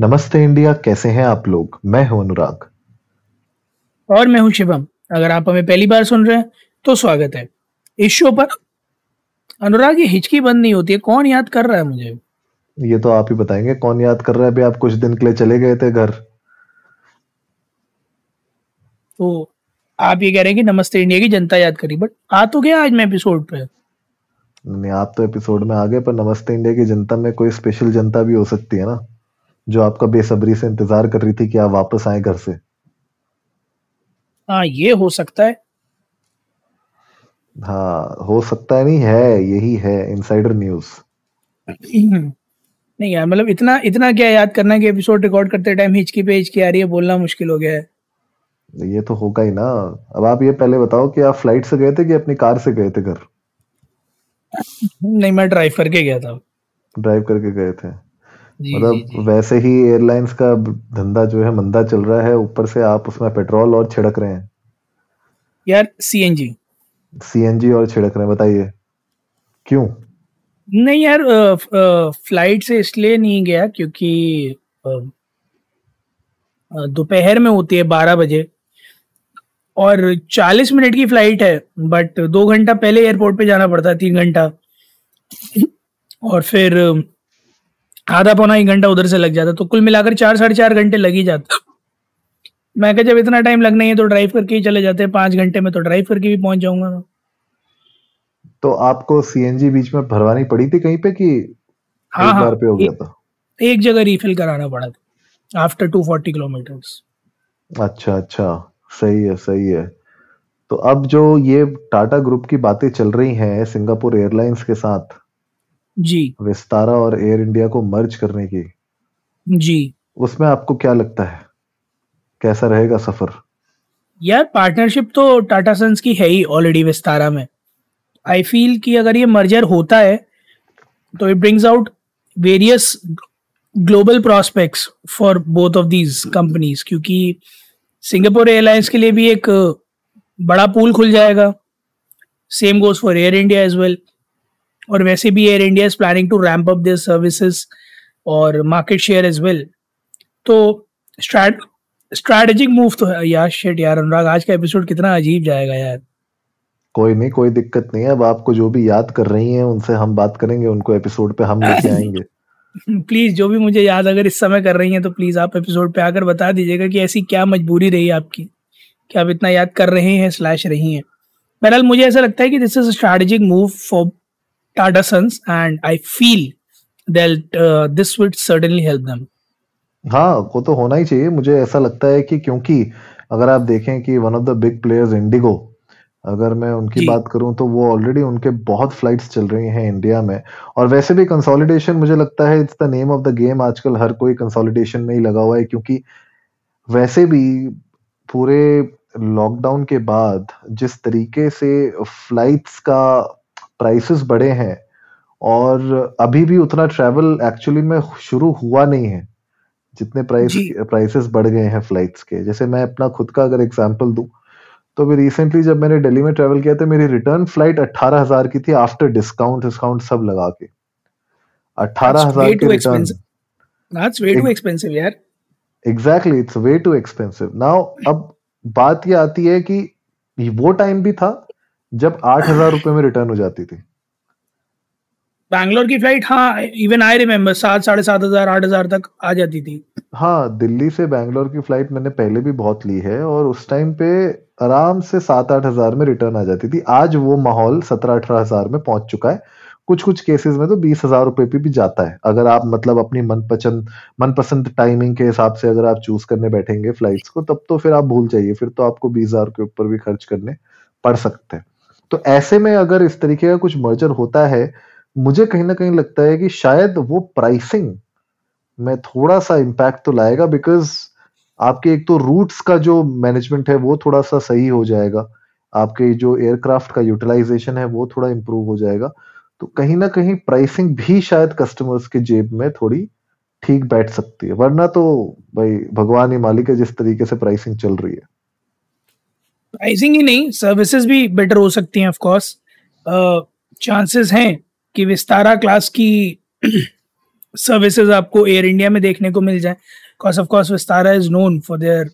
नमस्ते इंडिया कैसे हैं आप लोग? मैं हूँ अनुराग। और मैं हूँ शिवम। अगर आप हमें पहली बार सुन रहे हैं तो स्वागत है। इस शो पर अनुराग ये हिचकी बंद नहीं होती है। कौन याद कर रहा है मुझे? ये तो आप ही बताएँगे कौन याद कर रहा है? अभी आप कुछ दिन के लिए चले गए थे घर। तो आप ये कह रहे हैं कि नमस्ते इंडिया की जनता याद करी बट आ तो गया आज मैं एपिसोड पे। नहीं आप तो एपिसोड में आ गए पर नमस्ते इंडिया की जनता में कोई स्पेशल जनता भी हो सकती है ना? जो आपका बेसब्री से इंतज़ार कर रही थी कि आप वापस आए घर से। हाँ ये हो सकता है। हाँ हो सकता है नहीं है यही है इनसाइडर न्यूज़ नहीं यार मतलब इतना इतना क्या याद करना कि एपिसोड रिकॉर्ड करते टाइम हिचकी पे हिचकी आ रही है बोलना मुश्किल हो गया है। ये तो होगा ही ना। अब आप ये पहले बताओ कि आप फ़्लाइट से गए थे कि अपनी कार से गए थे घर? नहीं मैं ड्राइव करके गया था। ड्राइव करके गए थे। मतलब वैसे ही एयरलाइंस का धंधा जो है मंदा चल रहा है। ऊपर से आप उसमें पेट्रोल और छिड़क रहे हैं। यार सीएनजी सीएनजी और छिड़क रहे हैं बताइए। क्यों? नहीं यार फ़्लाइट से इसलिए नहीं गया क्योंकि दोपहर में होती है बारह बजे। और चालीस मिनट की फ़्लाइट है बट दो घंटा पहले एयरपोर्ट पे जाना पड़ता है तीन घंटा। और फिर आधा पौना एक घंटा उधर से लग जाता तो कुल मिलाकर चार साढ़े चार घंटे लग ही जाता। मैं कहा जब इतना टाइम लगना ही है तो ड्राइव करके ही चले जाते हैं पाँच घंटे में तो ड्राइव करके भी पहुँच जाऊँगा तो आपको सीएनजी बीच में भरवानी पड़ी थी कहीं पे कि हाँ हाँ पे हो गया था? एक जगह रिफिल कराना पड़ा था आफ्टर टू फोर्टी किलोमीटर अच्छा अच्छा सही है सही है। तो अब जो ये टाटा ग्रुप की बातें चल रही हैं सिंगापुर एयरलाइंस के साथ जी। विस्तारा और एयर इंडिया को मर्ज करने की। जी। उसमें आपको क्या लगता है? कैसा रहेगा सफ़र? यार पार्टनरशिप तो टाटा सन्स की है ही ऑलरेडी विस्तारा में। आई फील कि अगर ये मर्जर होता है तो it brings out various global prospects for both of these companies क्योंकि सिंगापुर एयरलाइंस के लिए भी एक बड़ा पूल खुल जाएगा। Same goes for Air India as well और वैसे भी Air India is planning to ramp up their services और मार्केट शेयर एज वेल तो स्ट्रैटेजिक मूव तो है यार शेट यार अनुराग आज का एपिसोड कितना अजीब जाएगा यार। कोई नहीं कोई दिक्कत नहीं है। अब आपको जो भी याद कर रही हैं उनसे हम बात करेंगे उनको एपिसोड पे हम लेके आएँगे। प्लीज़ जो भी मुझे याद अगर इस समय कर रही हैं तो प्लीज़ आप एपिसोड पे आकर बता दीजिएगा कि ऐसी क्या मजबूरी रही आपकी। कि आप इतना याद कर रहे हैं स्लैश रही हैं। बहरहाल मुझे ऐसा लगता है कि this is strategic move for Tata Sons and I feel that this would certainly help them हाँ वो तो होना ही चाहिए। मुझे ऐसा लगता है कि क्योंकि अगर आप देखें कि one of the big players IndiGo अगर मैं उनकी बात करूँ तो वो ऑलरेडी उनके बहुत फ्लाइट्स चल रही हैं इंडिया में। और वैसे भी कंसोलिडेशन मुझे लगता है it's the name of the game आजकल हर कोई कंसोलिडेशन में ही लगा हुआ है क्योंकि वैसे भी पूरे लॉकडाउन के बाद जिस तरीके से फ्लाइट्स का प्राइसेस बढ़े हैं और अभी भी उतना ट्रैवल एक्चुअली में शुरू हुआ नहीं है जितने प्राइस प्राइसेस बढ़ गए हैं फ्लाइट्स के। जैसे मैं अपना खुद का अगर एग्जांपल दूँ तो अभी रिसेंटली जब मैंने दिल्ली में ट्रेवल किया था मेरी रिटर्न फ़्लाइट अट्ठारह हज़ार की थी आफ्टर डिस्काउंट डिस्काउंट सब लगा के। अट्ठारह हज़ार की return it's way too expensive. Now, अब बात ये आती है कि वो टाइम भी था जब आठ हज़ार रुपए में रिटर्न हो जाती थी। बैंगलोर की फ़्लाइट हाँ इवन आई रिमेम्बर सात साढ़े सात हज़ार आठ हज़ार तक आ जाती थी। हाँ दिल्ली से बैंगलोर की फ़्लाइट मैंने पहले भी बहुत ली है और उस टाइम पे आराम से सात आठ हज़ार में रिटर्न आ जाती थी। आज वो माहौल सत्रह अठारह हज़ार में पहुँच चुका है। कुछ कुछ केसेस में तो बीस हज़ार रुपए पे भी जाता है। अगर आप मतलब अपनी मनपसंद मनपसंद टाइमिंग के हिसाब से अगर आप चूज़ करने बैठेंगे फ्लाइट्स को तब तो फिर आप भूल जाइए। फिर तो आपको बीस हज़ार के ऊपर भी खर्च करने पड़ सकते हैं। तो ऐसे में अगर इस तरीके का कुछ मर्जर होता है, मुझे कहीं ना कहीं लगता है कि शायद वो प्राइसिंग में थोड़ा सा इम्पैक्ट तो लाएगा बिकॉज़ आपके एक तो रूट्स का जो मैनेजमेंट है वो थोड़ा सा सही हो जाएगा। आपके जो एयरक्राफ्ट का यूटिलाइजेशन है वो थोड़ा इम्प्रूव हो जाएगा। तो कहीं ना कहीं प्राइसिंग भी शायद कस्टमर्स के जेब में थोड़ी ठीक बैठ सकती है। वरना तो भाई, भगवान ही मालिक है जिस तरीके से प्राइसिंग चल रही है। प्राइसिंग ही नहीं सर्विसेज़ भी बेटर हो सकती हैं ऑफ़ कोर्स चांसेस हैं कि विस्तारा क्लास की सर्विसेज़ आपको एयर इंडिया में देखने को मिल जाए. Cause of course Vistara is known for their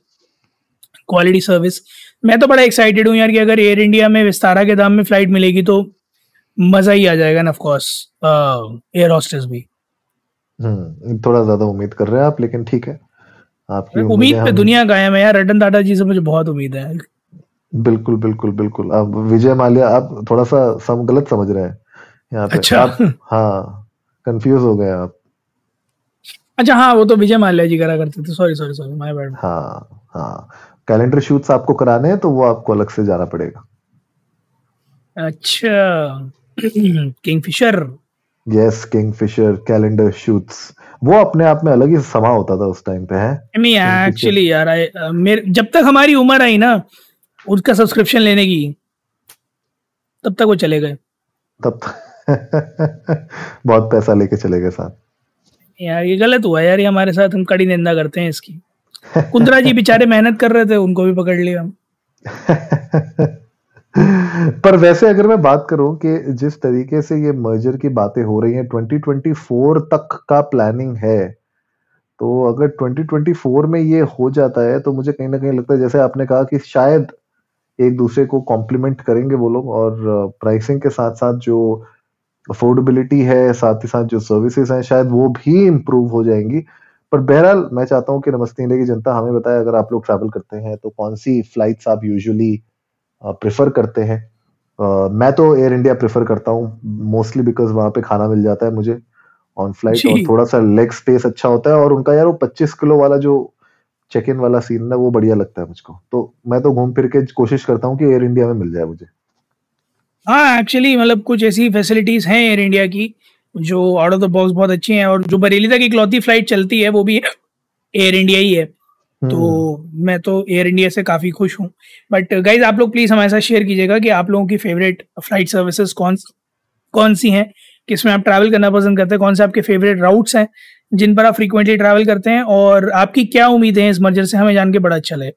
quality service मैं तो बड़ा एक्साइटेड हूँ यार कि अगर एयर इंडिया में विस्तारा के दाम में फ़्लाइट मिलेगी तो मज़ा ही आ जाएगा ना ऑफ़ कोर्स एयर हॉस्टेस भी. हम्म थोड़ा ज़्यादा उम्मीद कर रहे हैं आप लेकिन ठीक है। आपकी उम्मीद पे दुनिया कायम है यार। रतन टाटा जी से मुझे बहुत उम्मीद है। बिल्कुल बिल्कुल बिल्कुल। अब विजय माल्या आप थोड़ा सा सम गलत समझ रहे हैं यहाँ पे। अच्छा। आप हाँ कंफ्यूज हो गए आप। अच्छा हाँ वो तो विजय माल्या जी करा करते थे। Sorry sorry sorry my bad हाँ हाँ। कैलेंडर शूट्स आपको कराने हैं तो वो आपको अलग से जाना पड़ेगा। अच्छा। Kingfisher yes Kingfisher calendar shoots वो अपने आप में अलग ही समा होता था उस टाइम पे है? नहीं एक्चुअली यार मेरे जब तक हमारी उम्र आई ना उसका सब्सक्रिप्शन लेने की। तब तक वो चले गए। तब तक। बहुत पैसा लेके चले गए साथ। यार ये गलत हुआ यार ये हमारे साथ हम कड़ी निंदा करते हैं इसकी। कुंद्रा जी बेचारे मेहनत कर रहे थे उनको भी पकड़ लिया। हम पर वैसे अगर मैं बात करूँ कि जिस तरीके से ये मर्जर की बातें हो रही हैं 2024 तक का प्लानिंग है तो अगर 2024 में ये हो जाता है तो मुझे कहीं ना कहीं लगता है जैसे आपने कहा कि शायद एक दूसरे को कॉम्प्लीमेंट करेंगे वो लोग और प्राइसिंग के साथ साथ जो अफोर्डेबिलिटी है साथ ही साथ जो सर्विसेज़ हैं शायद वो भी इम्प्रूव हो जाएँगी। पर बहरहाल मैं चाहता हूँ कि नमस्ते इंडिया की जनता हमें बताए अगर आप लोग ट्रैवल करते हैं तो कौन सी फ्लाइट्स आप यूजुअली प्रेफर करते हैं? मैं तो एयर इंडिया प्रेफर करता हूँ मोस्टली बिकॉज़ वहाँ पे खाना मिल जाता है मुझे ऑन फ़्लाइट और थोड़ा सा लेग स्पेस अच्छा होता है और उनका यार वो 25 किलो वाला जो चेक इन वाला सीन ना वो बढ़िया लगता है मुझको। तो मैं तो घूम फिर के कोशिश करता हूँ कि एयर इंडिया में मिल जाए मुझे। हाँ एक्चुअली मतलब कुछ ऐसी फैसिलिटीज़ हैं एयर इंडिया की जो आउट ऑफ़ द बॉक्स बहुत अच्छी हैं और जो बरेली तक इकलौती फ़्लाइट चलती है वो भी एयर इंडिया ही है। तो हम्म। मैं तो एयर इंडिया से काफ़ी खुश हूँ। बट गाइज़ आप लोग प्लीज़ हमारे साथ शेयर कीजिएगा कि आप लोगों की फेवरेट फ़्लाइट सर्विसेज़ कौन कौन सी हैं? किसमें आप ट्रैवल करना पसंद करते हैं? कौन से आपके फेवरेट राउट्स हैं? जिन पर आप फ्रीक्वेंटली ट्रैवल करते हैं और आपकी क्या उम्मीदें हैं इस मर्जर से? हमें जान के बड़ा अच्छा लगे।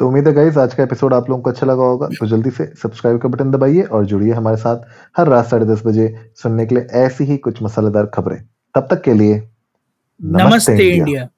तो उम्मीद है आज का एपिसोड आप लोगों को अच्छा लगा होगा। तो जल्दी से सब्सक्राइब का बटन दबाइए और जुड़िए हमारे साथ हर रात साढ़े दस बजे सुनने के लिए ऐसी ही कुछ मसालेदार खबरें। तब तक के लिए नमस्ते, नमस्ते इंडिया, इंडिया।